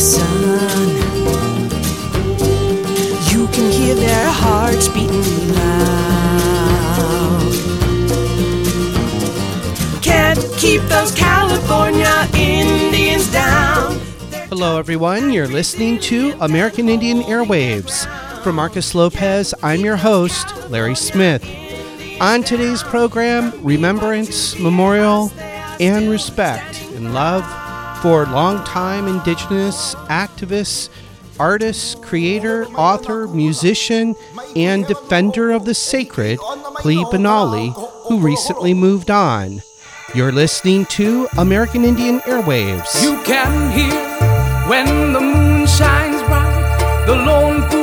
listen, you can hear their hearts beating loud. Can't keep those California Indians down. Hello, everyone. You're listening to American Indian Airwaves. For Marcus Lopez, I'm your host, Larry Smith. On today's program, remembrance, memorial, and respect and love for longtime Indigenous activists, artist, creator, author, musician, and defender of the sacred, Klee Benally, who recently moved on. You're listening to American Indian Airwaves. You can hear when the moon shines bright, the lone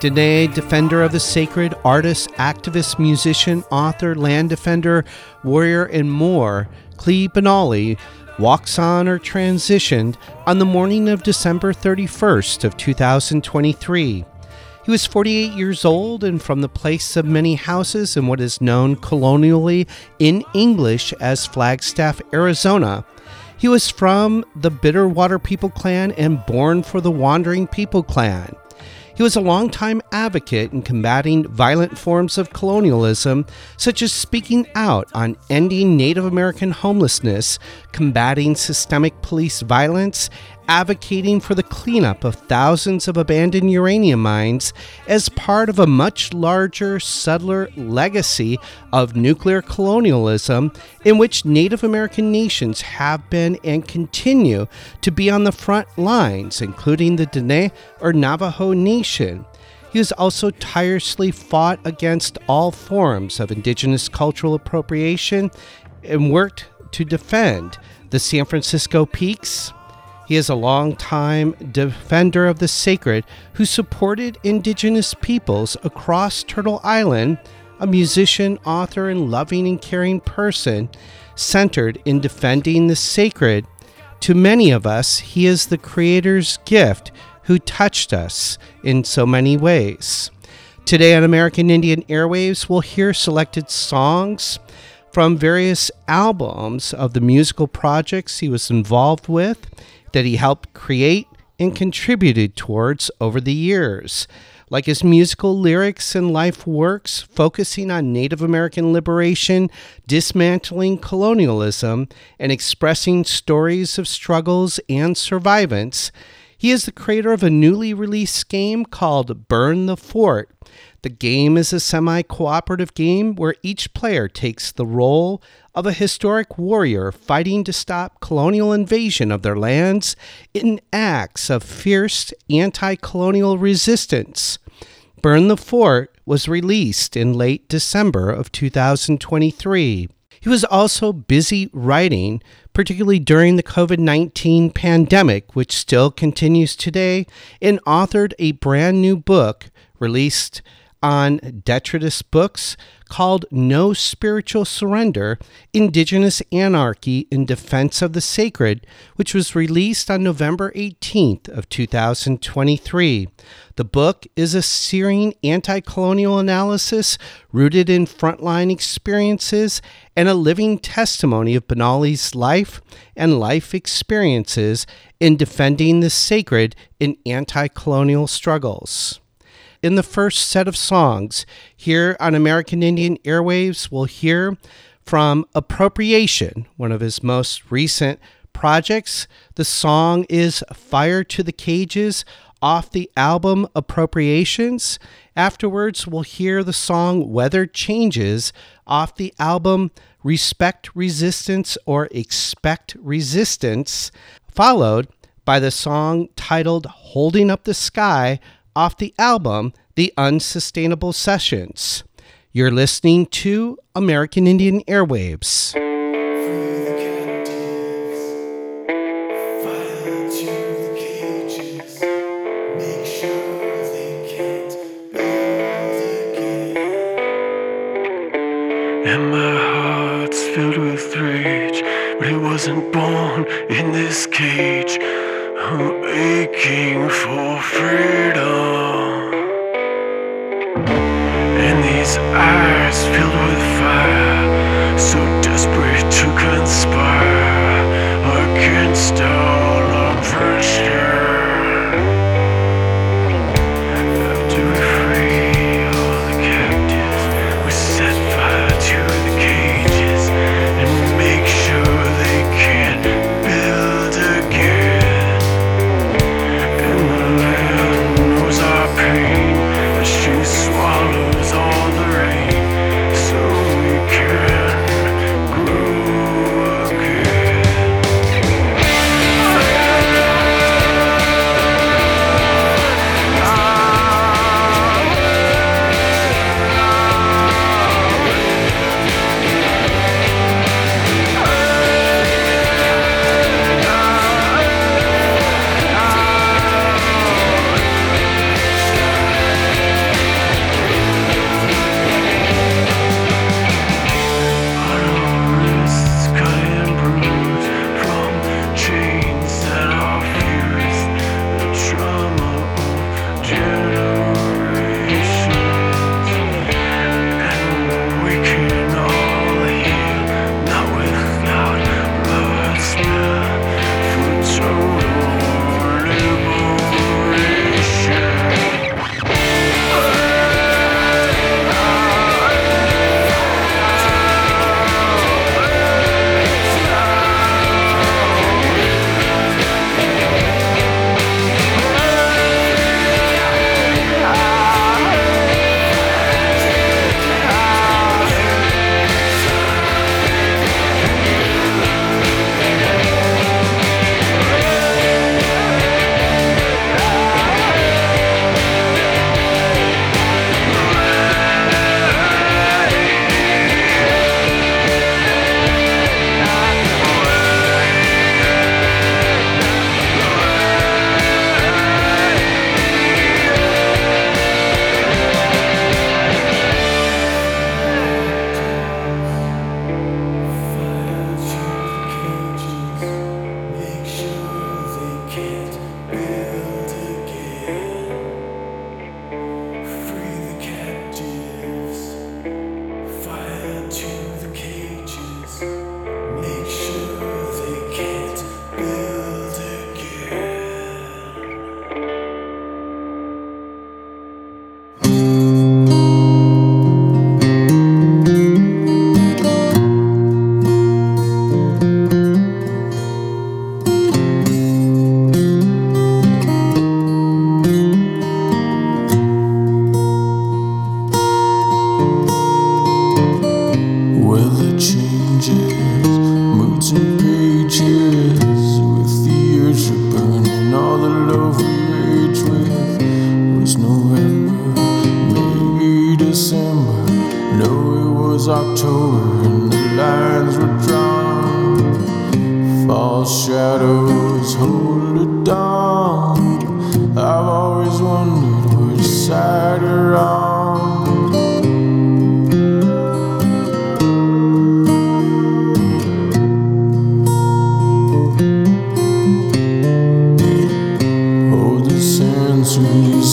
Diné, defender of the sacred, artist, activist, musician, author, land defender, warrior, and more, Klee Benally walks on or transitioned on the morning of December 31st of 2023. He was 48 years old and from the place of many houses in what is known colonially in English as Flagstaff, Arizona. He was from the Bitterwater People Clan and born for the Wandering People Clan. He was a longtime advocate in combating violent forms of colonialism, such as speaking out on ending Native American homelessness, combating systemic police violence, advocating for the cleanup of thousands of abandoned uranium mines as part of a much larger, subtler legacy of nuclear colonialism in which Native American nations have been and continue to be on the front lines, including the Diné or Navajo Nation. He has also tirelessly fought against all forms of indigenous cultural appropriation and worked to defend the San Francisco Peaks, he is a long-time defender of the sacred who supported indigenous peoples across Turtle Island, a musician, author, and loving and caring person centered in defending the sacred. To many of us, he is the Creator's gift who touched us in so many ways. Today on American Indian Airwaves, we'll hear selected songs from various albums of the musical projects he was involved with that he helped create and contributed towards over the years, like his musical lyrics and life works focusing on Native American liberation, dismantling colonialism, and expressing stories of struggles and survivance. He is the creator of a newly released game called Burn the Fort. The game is a semi cooperative game where each player takes the role of a historic warrior fighting to stop colonial invasion of their lands in acts of fierce anti colonial resistance. Burn the Fort was released in late December of 2023. He was also busy writing, particularly during the COVID 19 pandemic, which still continues today, and authored a brand new book released on Detritus Books called No Spiritual Surrender Indigenous Anarchy in Defense of the Sacred, which was released on November 18th of 2023. The book is a searing anti-colonial analysis rooted in frontline experiences and a living testimony of Benally's life and life experiences in defending the sacred in anti-colonial struggles in the first set of songs. Here on American Indian Airwaves, we'll hear from Appropriation, one of his most recent projects. The song is Fire to the Cages off the album Appropriations. Afterwards, we'll hear the song Weather Changes off the album Respect Resistance or Expect Resistance, followed by the song titled Holding Up the Sky off the album The Unsustainable Sessions. You're listening to American Indian Airwaves. And my heart's filled with rage, but it wasn't born in this cage. I'm aching for freedom. And these eyes filled with fire, so desperate to conspire against all oppression.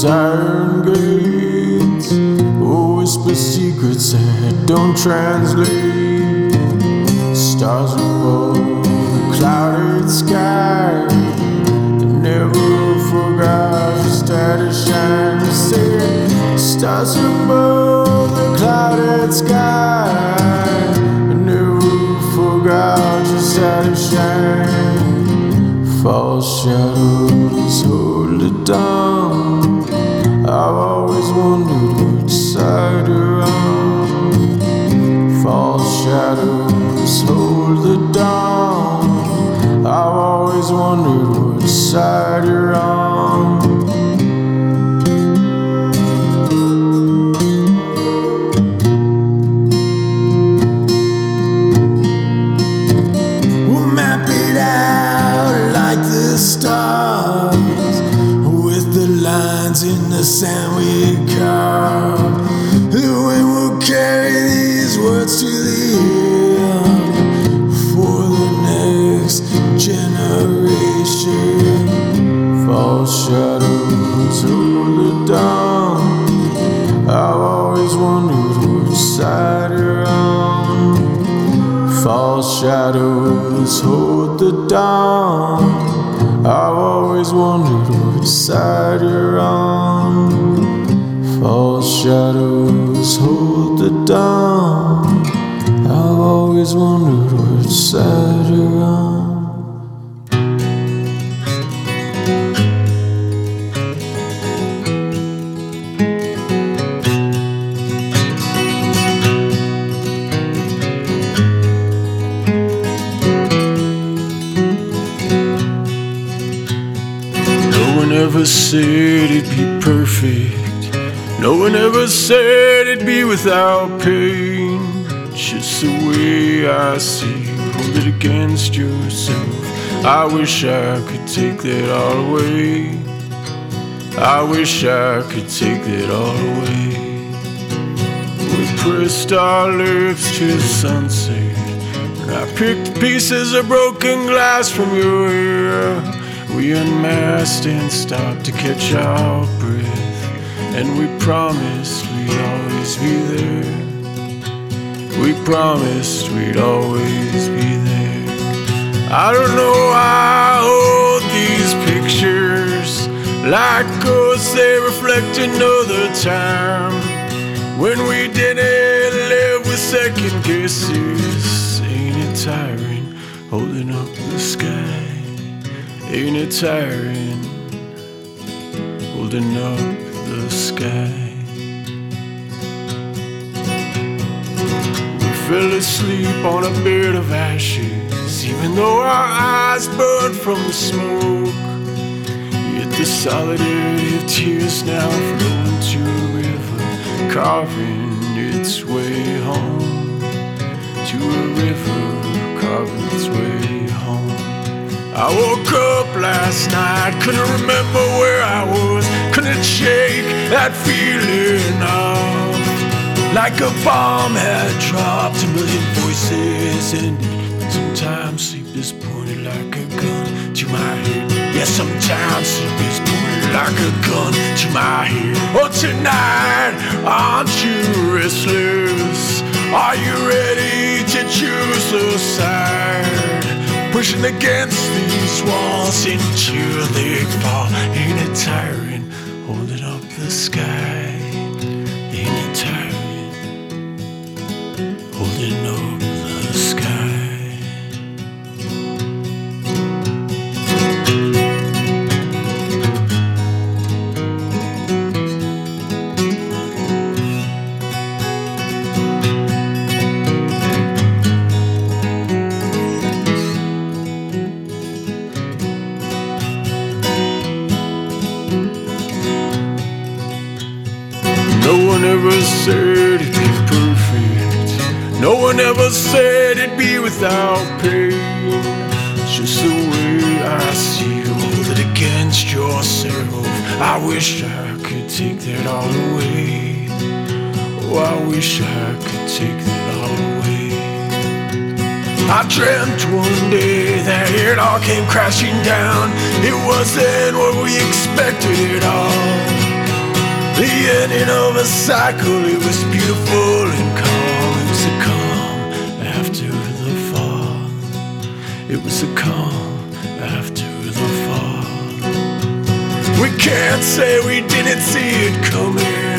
iron gates. Oh, whisper secrets that don't translate. Stars always wondered which side you're on. No one ever said it'd be perfect. No one ever said it'd be without pain. I see you, hold it against yourself. I wish I could take that all away. I wish I could take that all away. We pressed our lips to the sunset. And I picked pieces of broken glass from your hair. We unmasked and stopped to catch our breath. And we promised we'd always be there. We promised we'd always be there. I don't know why I hold these pictures like ghosts, they reflect another time when we didn't live with second guesses. Ain't it tiring holding up the sky? Ain't it tiring holding up the sky? Fell asleep on a bed of ashes, even though our eyes burned from the smoke. Yet the solidarity of tears now flow into a river, carving its way home. To a river, carving its way home. I woke up last night, couldn't remember where I was, couldn't shake that feeling of like a bomb had dropped, a million voices and Sometimes sleep is pointed like a gun to my head. Yeah, sometimes sleep is pointed like a gun to my head. Oh, tonight, aren't you restless? Are you ready to choose a side? Pushing against these walls until they fall. Ain't it tiring holding up the sky? No one ever said it'd be without pain. It's just the way I see you, hold it against yourself. I wish I could take that all away. Oh, I wish I could take that all away. I dreamt one day that it all came crashing down. It wasn't what we expected at all. The ending of a cycle, it was beautiful and calm. It was a calm after the fall. We can't say we didn't see it coming.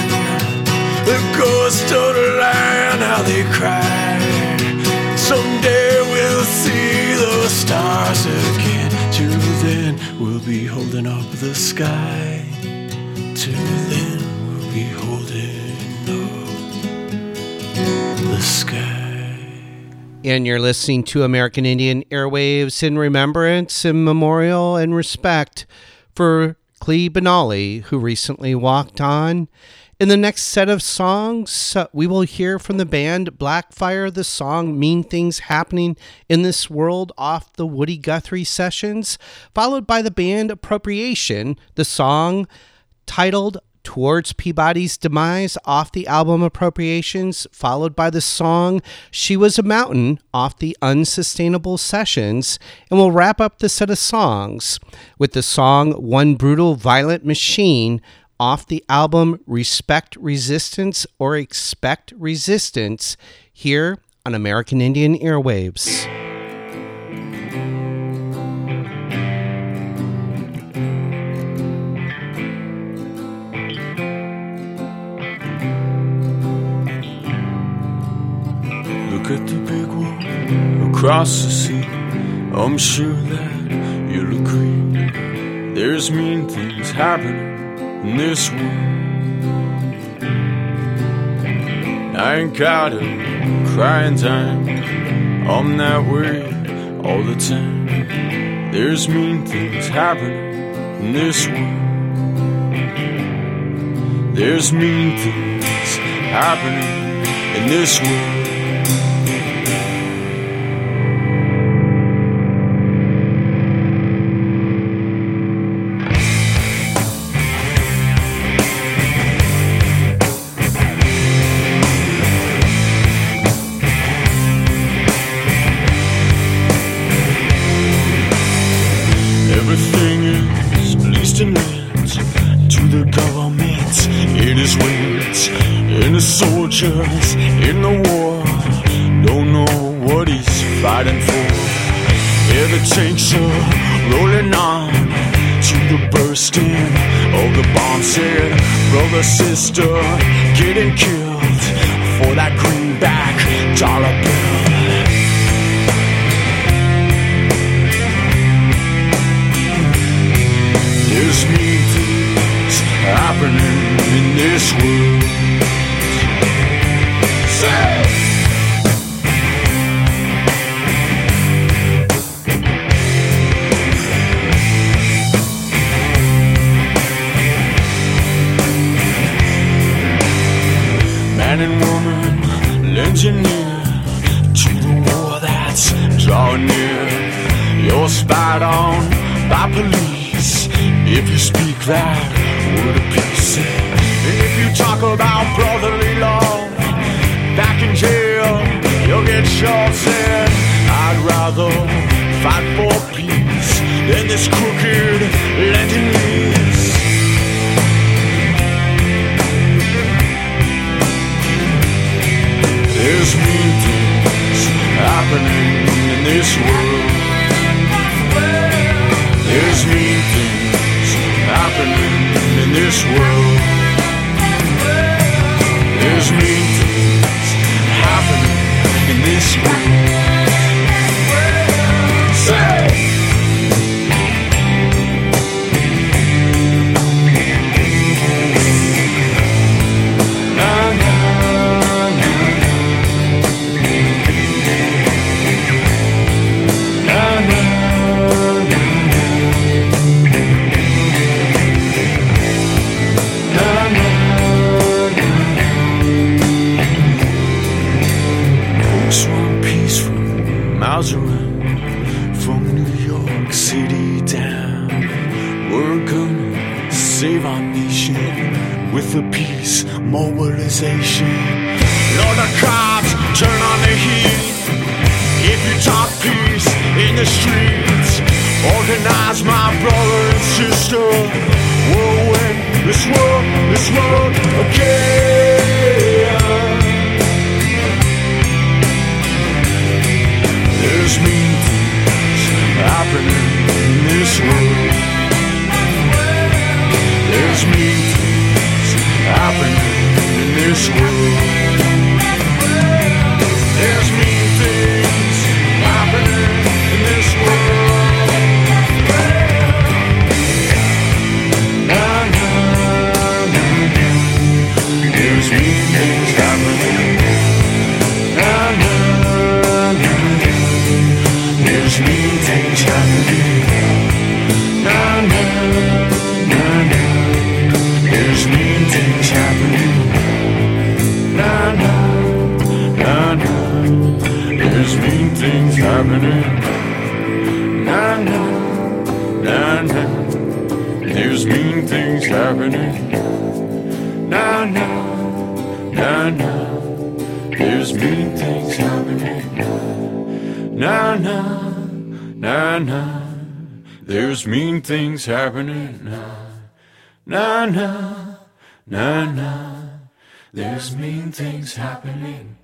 The ghosts of the land, how they cried. Someday we'll see the stars again. Till then, we'll be holding up the sky. Till then, we'll be And you're listening to American Indian Airwaves in remembrance and memorial and respect for Klee Benally, who recently walked on. In the next set of songs, uh, we will hear from the band Blackfire the song Mean Things Happening in This World off the Woody Guthrie sessions, followed by the band Appropriation, the song titled towards Peabody's demise off the album Appropriations, followed by the song She Was a Mountain off the Unsustainable Sessions, and we'll wrap up the set of songs with the song One Brutal Violent Machine off the album Respect Resistance or Expect Resistance here on American Indian Airwaves. across the sea. I'm sure that you'll agree. There's mean things happening in this world. I ain't got a crying time. I'm that way all the time. There's mean things happening in this world. There's mean things happening in this world. monster getting killed for that greed. this world. Nah, nah. There's mean things happening. Nah, nah, nah, nah, nah. There's mean things happening.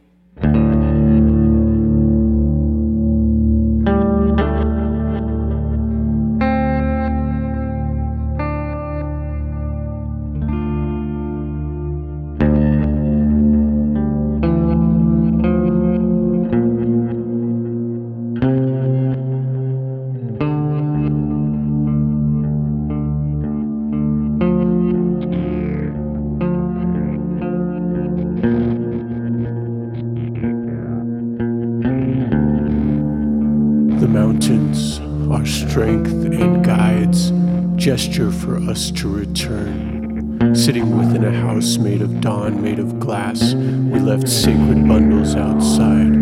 Gesture for us to return. Sitting within a house made of dawn, made of glass, we left sacred bundles outside,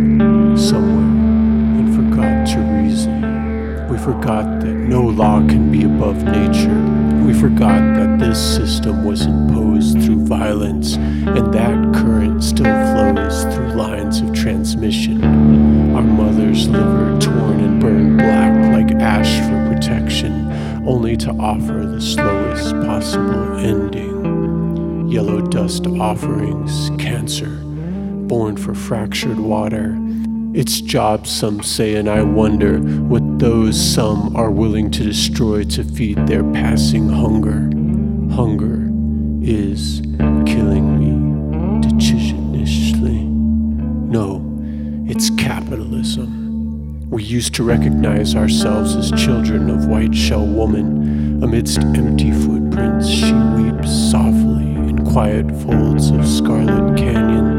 somewhere, and forgot to reason. We forgot that no law can be above nature. We forgot that this system was imposed through violence, and that current still flows through lines of transmission. Our mother's liver torn and burned black like ash for protection, only to offer the slowest possible ending. Yellow dust offerings, cancer, born for fractured water. Its job, some say, and I wonder what those some are willing to destroy to feed their passing hunger. Hunger is killing me decisionishly. No, it's capitalism. We used to recognize ourselves as children of white shell woman. Amidst empty footprints, she weeps softly in quiet folds of scarlet canyons.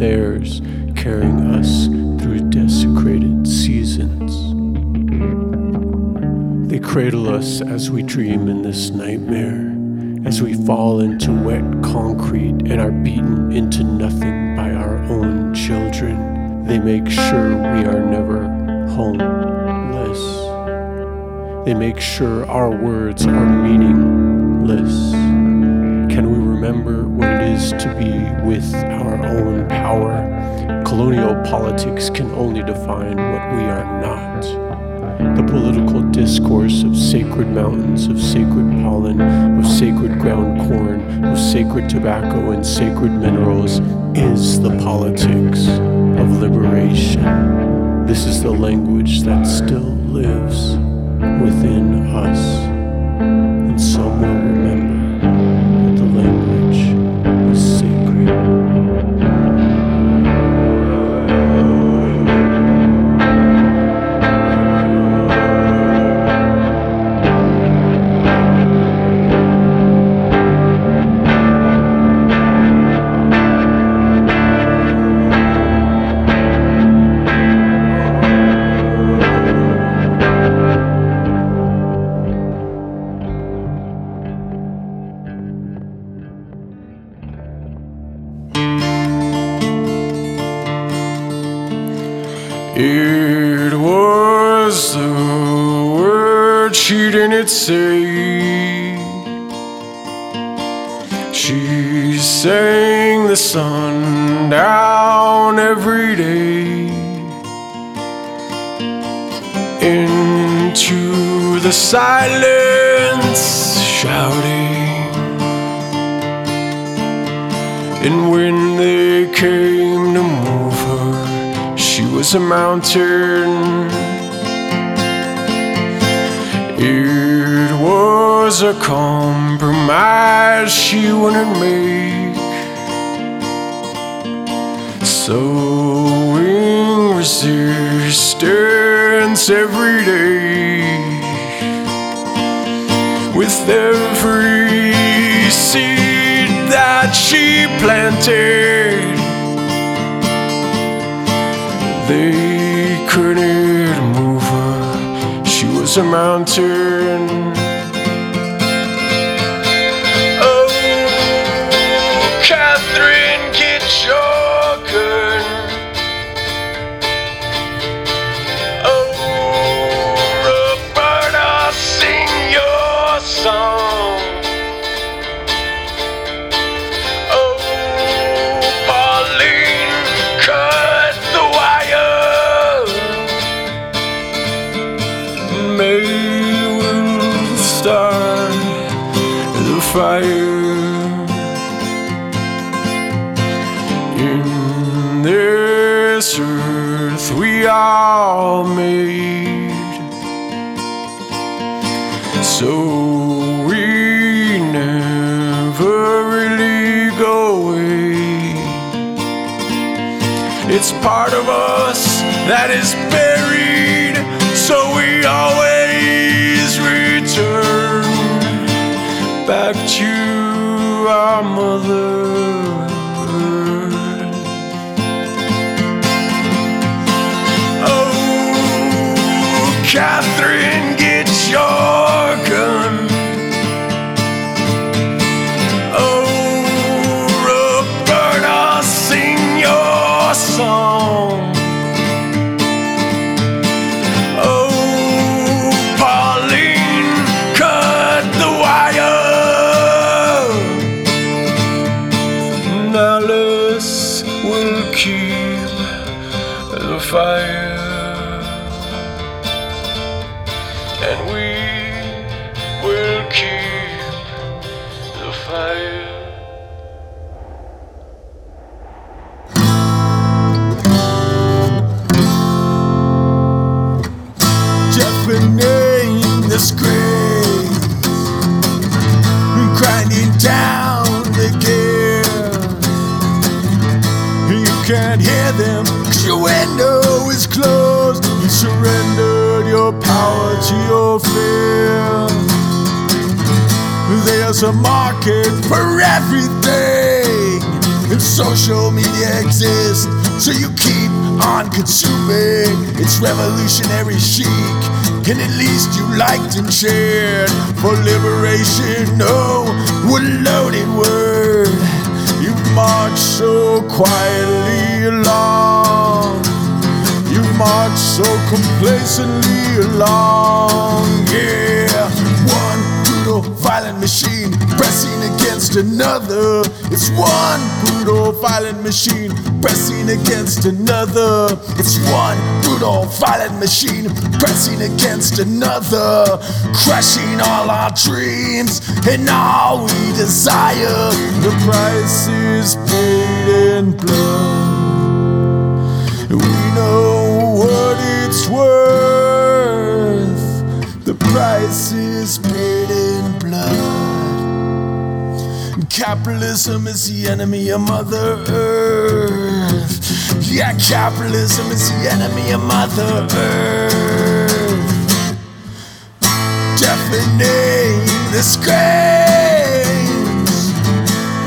Theirs, carrying us through desecrated seasons. They cradle us as we dream in this nightmare, as we fall into wet concrete and are beaten into nothing by our own children. They make sure we are never homeless. They make sure our words are meaningless. Can we remember what is to be with our own power? Colonial politics can only define what we are not. The political discourse of sacred mountains, of sacred pollen, of sacred ground corn, of sacred tobacco and sacred minerals is the politics of liberation. This is the language that still lives within us. And some will remember couldn't move her, she was a mountain. Part of us that is buried, so we always return back to our mother. Oh, Catherine, get your gun. Oh, song. Will keep the fire. deafening the screams, grinding down the gear. You can't hear them 'cause your window is closed. You power fear. There's a market for everything, and social media exists, so you keep on consuming. It's revolutionary chic, and at least you liked and shared for liberation. No, what a loaded word. You march so quietly along. You march so complacently along, yeah. One brutal, violent machine pressing against another. It's one brutal, violent machine pressing against another. It's one brutal, violent machine pressing against another, crushing all our dreams and all we desire. The price is paid in blood. We know what it's worth. Price is paid in blood. Capitalism is the enemy of Mother Earth. Yeah, capitalism is the enemy of Mother Earth. Deafening the screams,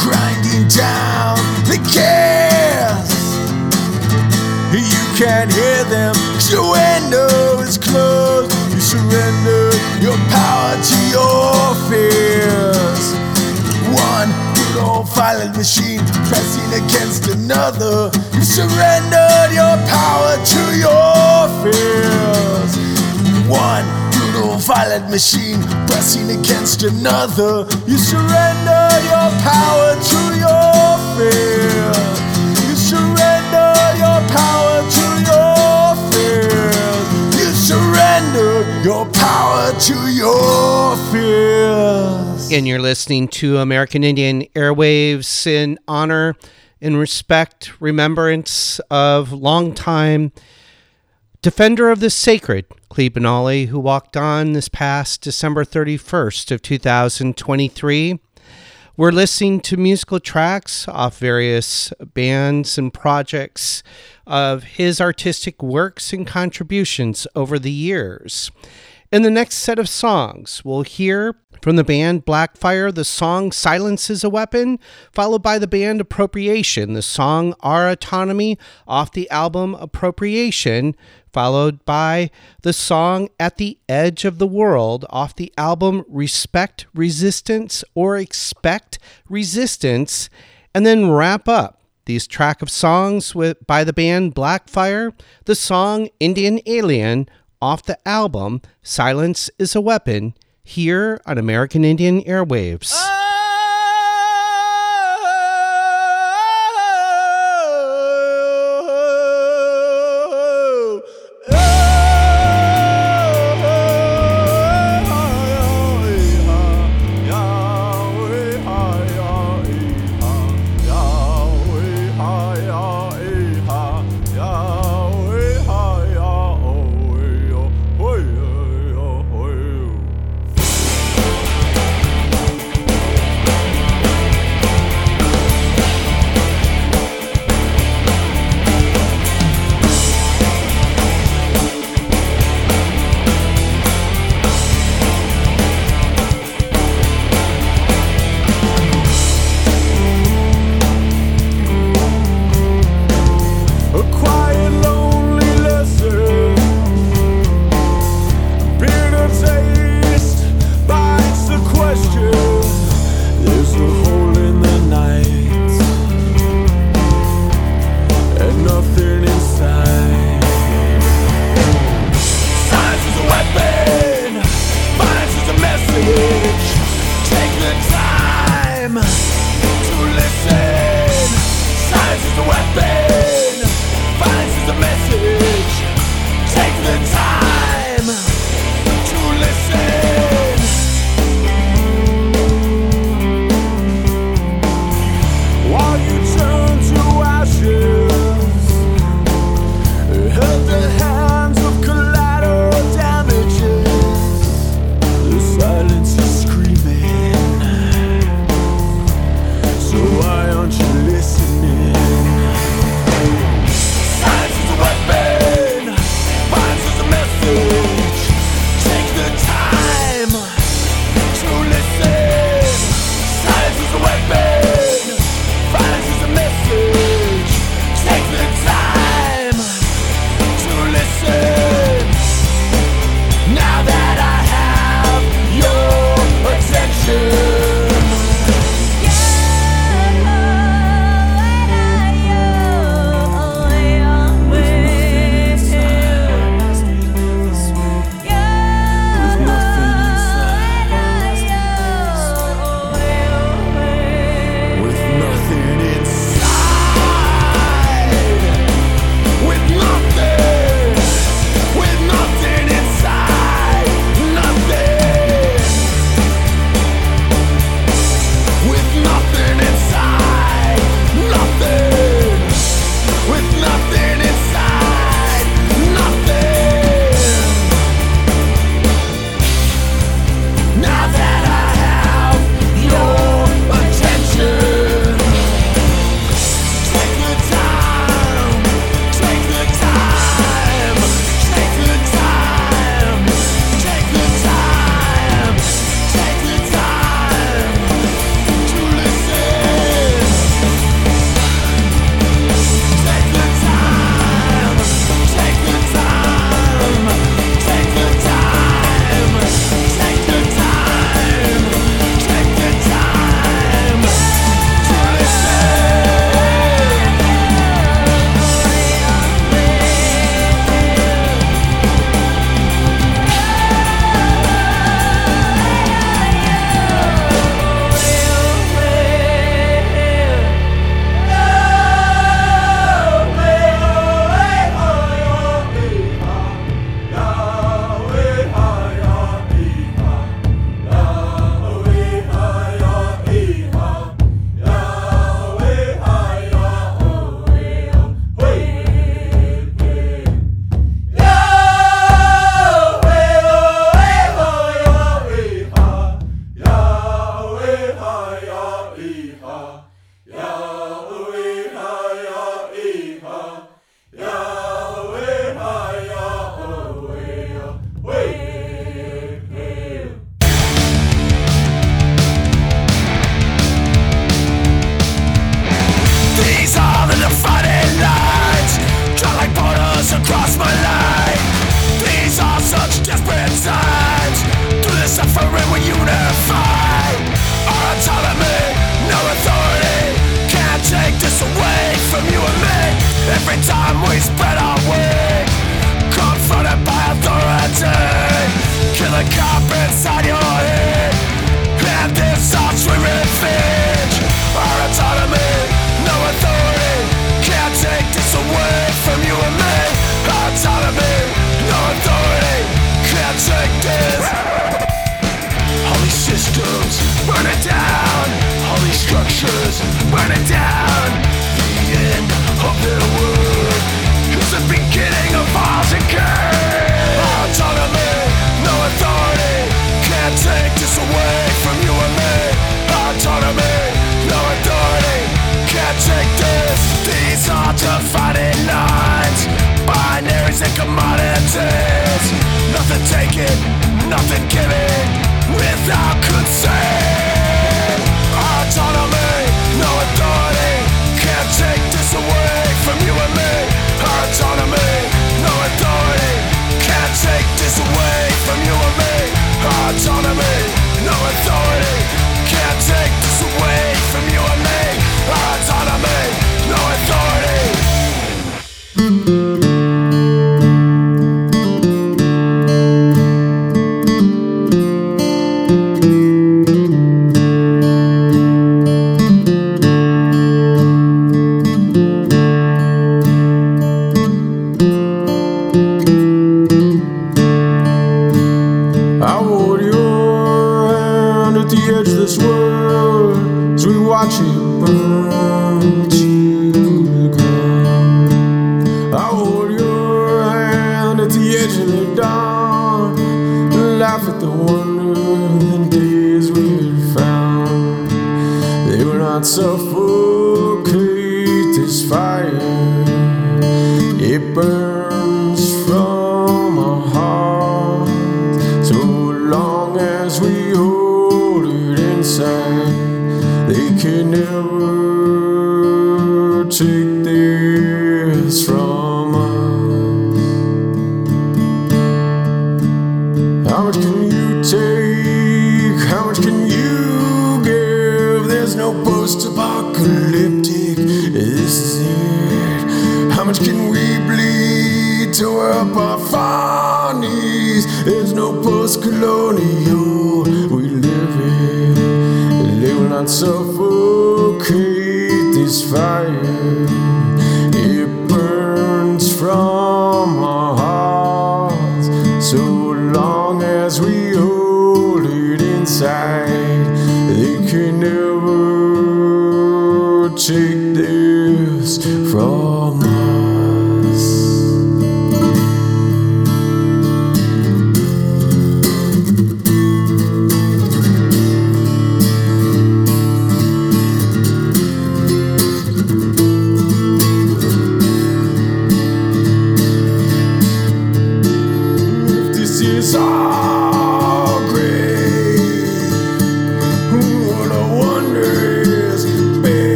grinding down the gas. You can't hear them your window is closed. Surrender your power to your fears. One brutal violent machine pressing against another. You surrendered your power to your fears. One brutal violent machine pressing against another. You surrender your power to your fears. You surrender your power to your fears. You surrender your power to your fears. And you're listening to American Indian Airwaves in honor, in respect, remembrance of longtime defender of the sacred, Klee Benally, who walked on this past December 31st of 2023. We're listening to musical tracks off various bands and projects of his artistic works and contributions over the years. In the next set of songs, we'll hear From the band Blackfire, the song Silence is a Weapon, followed by the band Appropriation, the song Our Autonomy off the album Appropriation, followed by the song At the Edge of the World off the album Respect Resistance or Expect Resistance, and then wrap up these track of songs with, by the band Blackfire, the song Indian Alien off the album Silence is a Weapon here on American Indian Airwaves. tribal Take it, nothing given, without consent. much can we bleed to help our farnies? There's no post colonial we live in. They will not suffocate this fire. It burns from our hearts so long as we hold it inside. They can never take.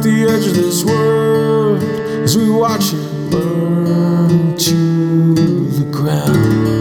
at the edge of this world as we watch it burn to the ground.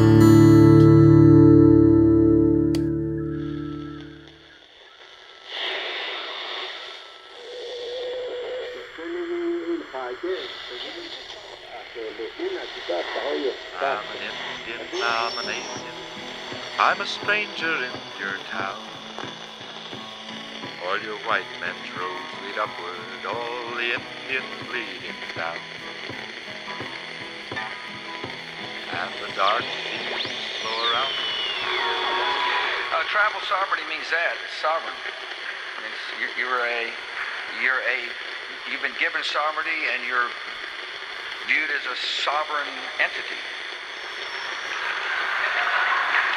Sovereign entity.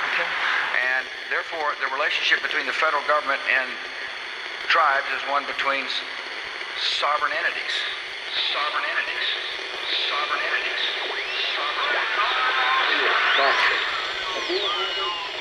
Okay. And therefore, the relationship between the federal government and tribes is one between s- sovereign entities. Sovereign entities. Sovereign entities. Sovereign I'm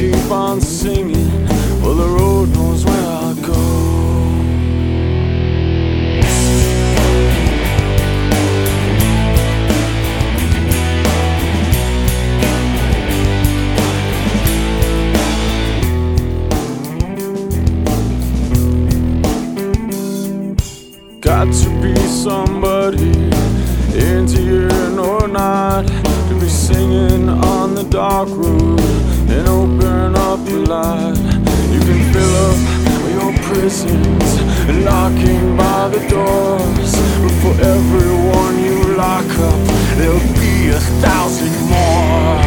keep on singing, well, the road knows where I go. Got to be somebody into here or not to be singing on the dark open light. You can fill up your prisons and locking by the doors, but for everyone you lock up, there'll be a thousand more.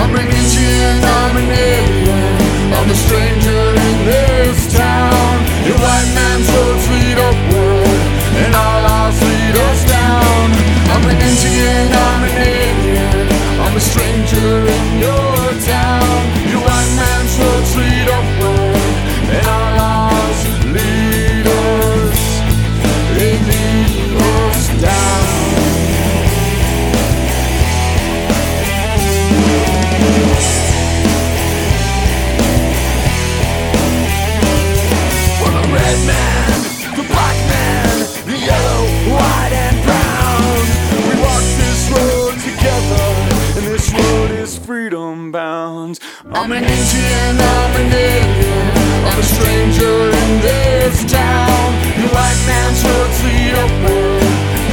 I'm an Indian, I'm an alien, I'm a stranger in this town. Your white man's roads lead upward, and our lives lead us down. I'm an Indian, I'm an alien, I'm a stranger in your. Lead and our lives lead us, they lead us down. I'm an Indian, I'm an alien, I'm a stranger in this town. The white man's roads lead upward,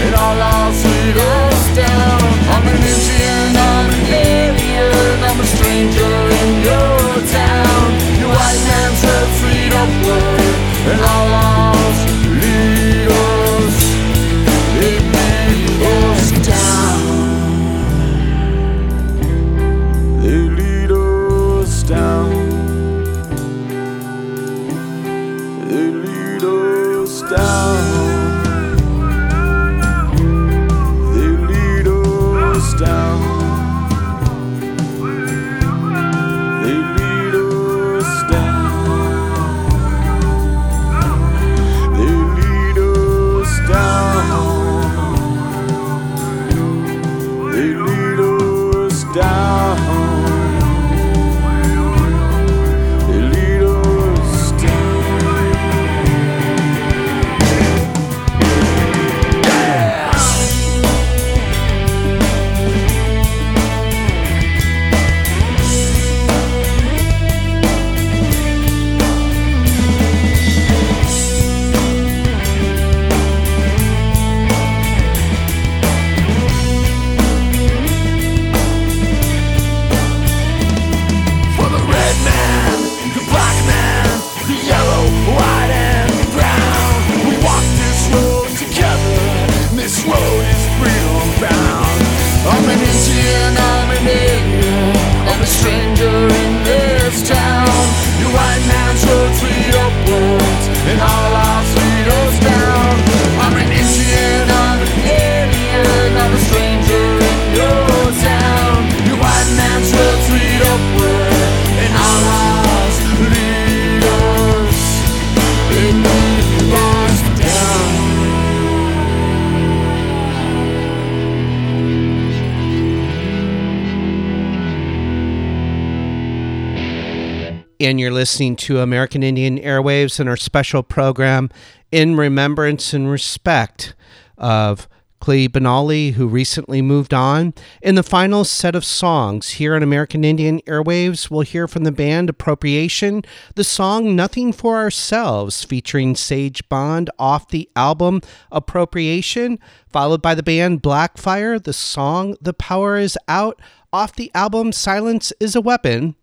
and all ours lead us down. I'm an Indian, I'm an alien, you're listening to American Indian Airwaves and our special program in remembrance and respect of Klee Benally, who recently moved on. In the final set of songs here on American Indian Airwaves, we'll hear from the band Appropriation the song Nothing for Ourselves, featuring Sage Bond off the album Appropriation, followed by the band Blackfire, the song The Power Is Out off the album Silence is a Weapon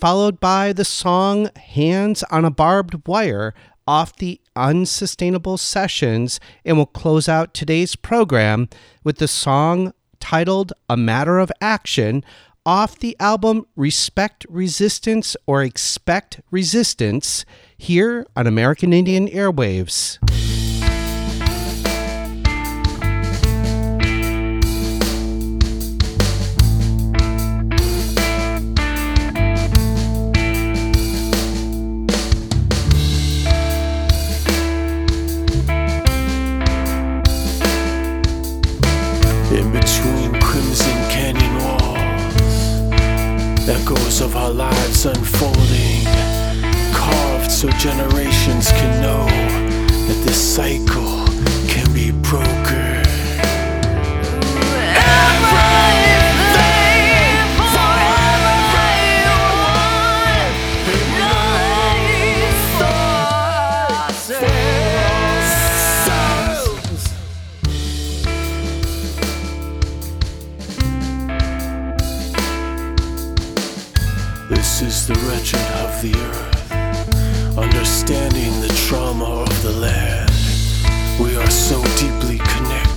followed by the song Hands on a Barbed Wire off the Unsustainable Sessions, and we'll close out today's program with the song titled A Matter of Action off the album Respect Resistance or Expect Resistance here on American Indian Airwaves. Echoes of our lives unfolding, carved so generations can know that this cycle can be broken. Is the wretched of the earth, understanding the trauma of the land. We are so deeply connected,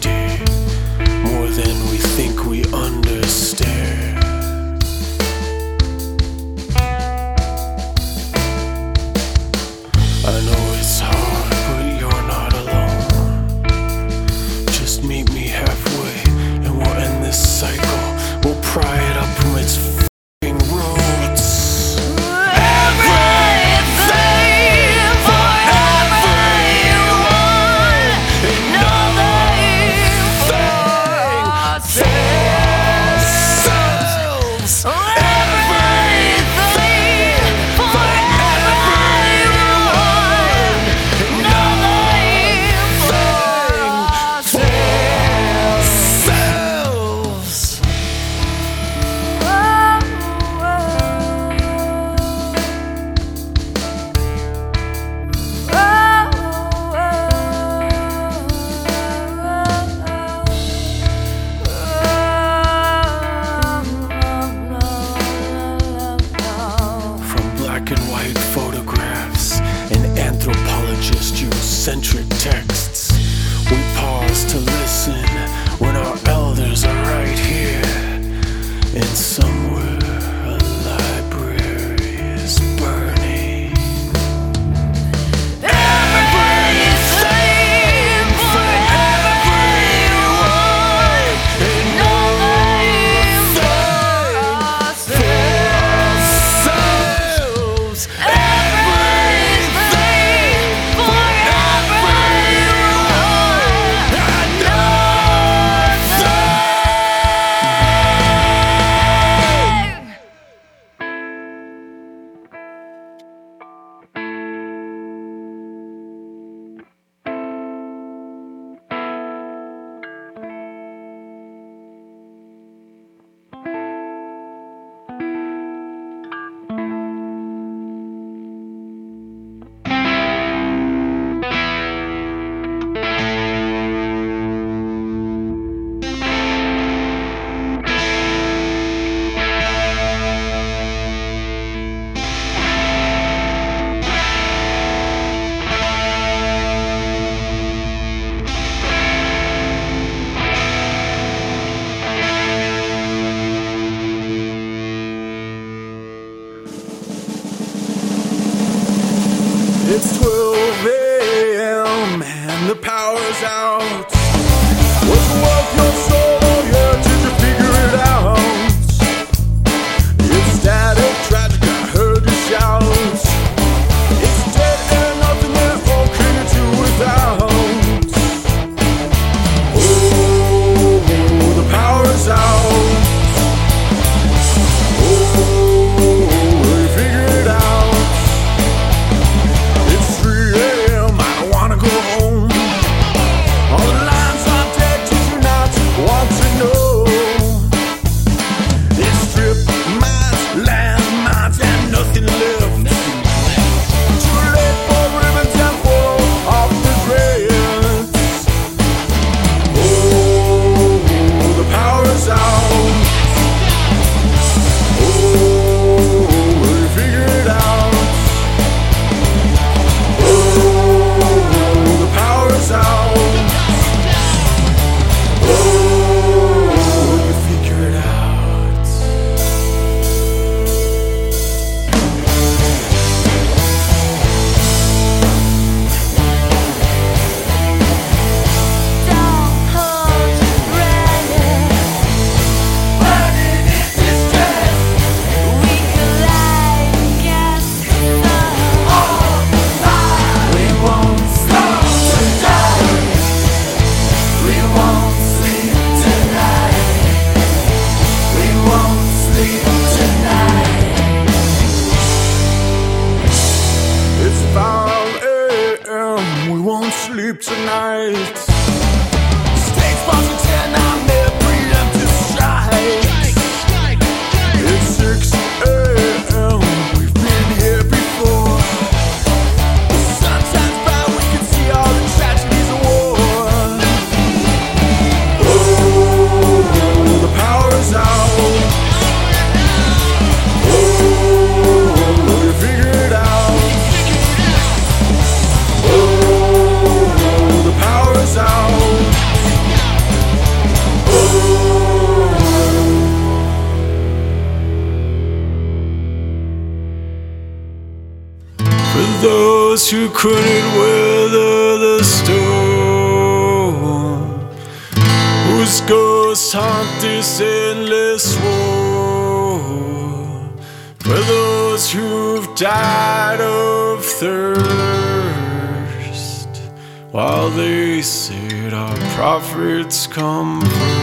For those who couldn't weather the storm, whose ghosts haunt this endless war. For those who've died of thirst, while they said our profits come first.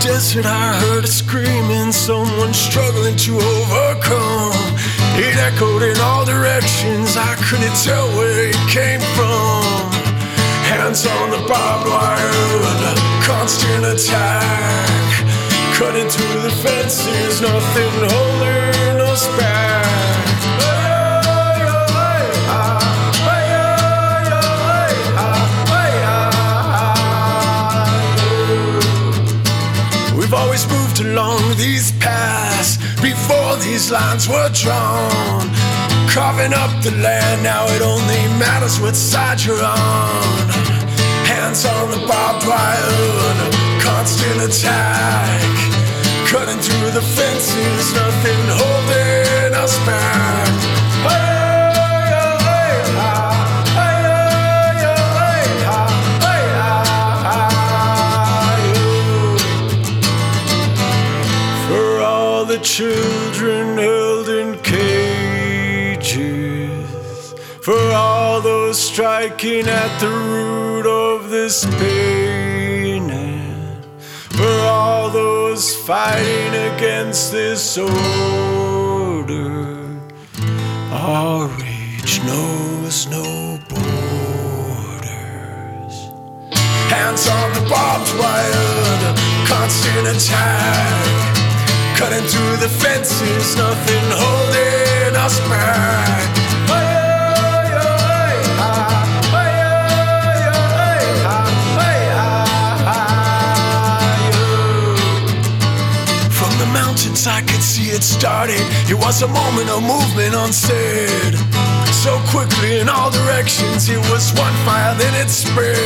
Desert, I heard a screaming, someone struggling to overcome. It echoed in all directions, I couldn't tell where it came from. Hands on the barbed wire, constant attack. Cutting through the fences, nothing holding us back. Always moved along these paths before these lines were drawn. Carving up the land, now it only matters what side you're on. Hands on the barbed wire, constant attack. Cutting through the fences, nothing holding us back. Children held in cages, for all those striking at the root of this pain, and for all those fighting against this order, our rage knows no borders. Hands on the barbed wire, the constant attack. Cutting through the fences, nothing holding us back. From the mountains, I could see it started. It was a moment of movement unsaid. So quickly in all directions, it was one fire, then it spread.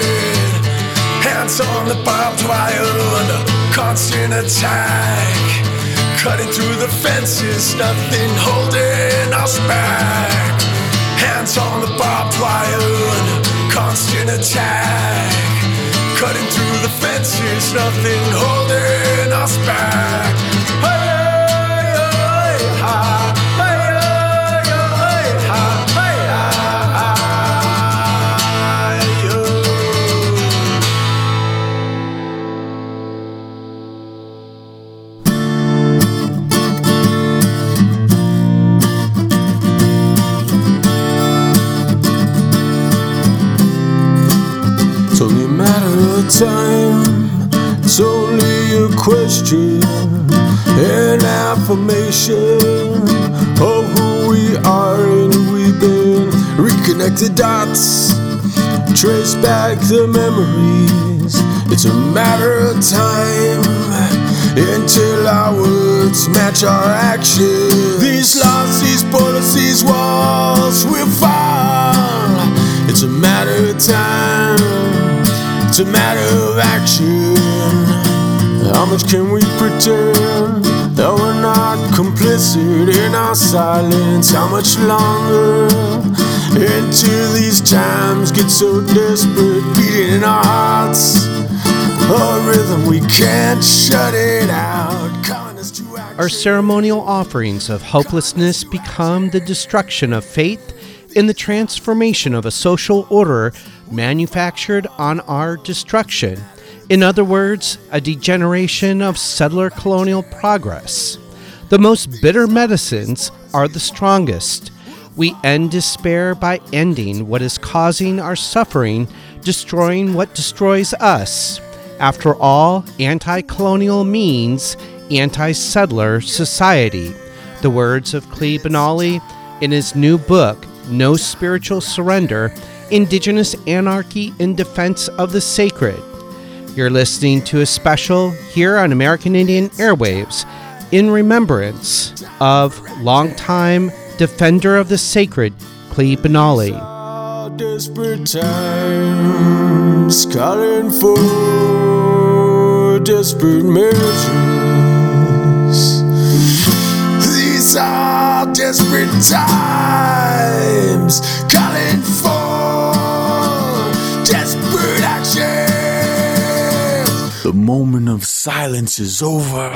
Hands on the barbed wire under constant attack. Cutting through the fences, nothing holding us back. Hands on the barbed wire constant attack. Cutting through the fences, nothing holding us back. Hey, hey, hey, time. It's only a question, an affirmation of who we are and who we've been. Reconnect the dots, trace back the memories. It's a matter of time until our words match our actions. These laws, these borders, these walls will fall. It's a matter of time. A matter of action. How much can we pretend that we're not complicit in our silence? How much longer until these times get so desperate, beating in our hearts? A rhythm we can't shut it out. Our ceremonial offerings of hopelessness become the destruction of faith in the transformation of a social order manufactured on our destruction. In other words, a degeneration of settler colonial progress. The most bitter medicines are the strongest. We end despair by ending what is causing our suffering, destroying what destroys us. After all, anti colonial means anti settler society. The words of Klee Benally in his new book, No Spiritual Surrender Indigenous Anarchy in Defense of the Sacred. You're listening to a special here on American Indian Airwaves in remembrance of longtime defender of the sacred, Klee Benally. Desperate times calling for desperate measures. These are desperate times The moment of silence is over.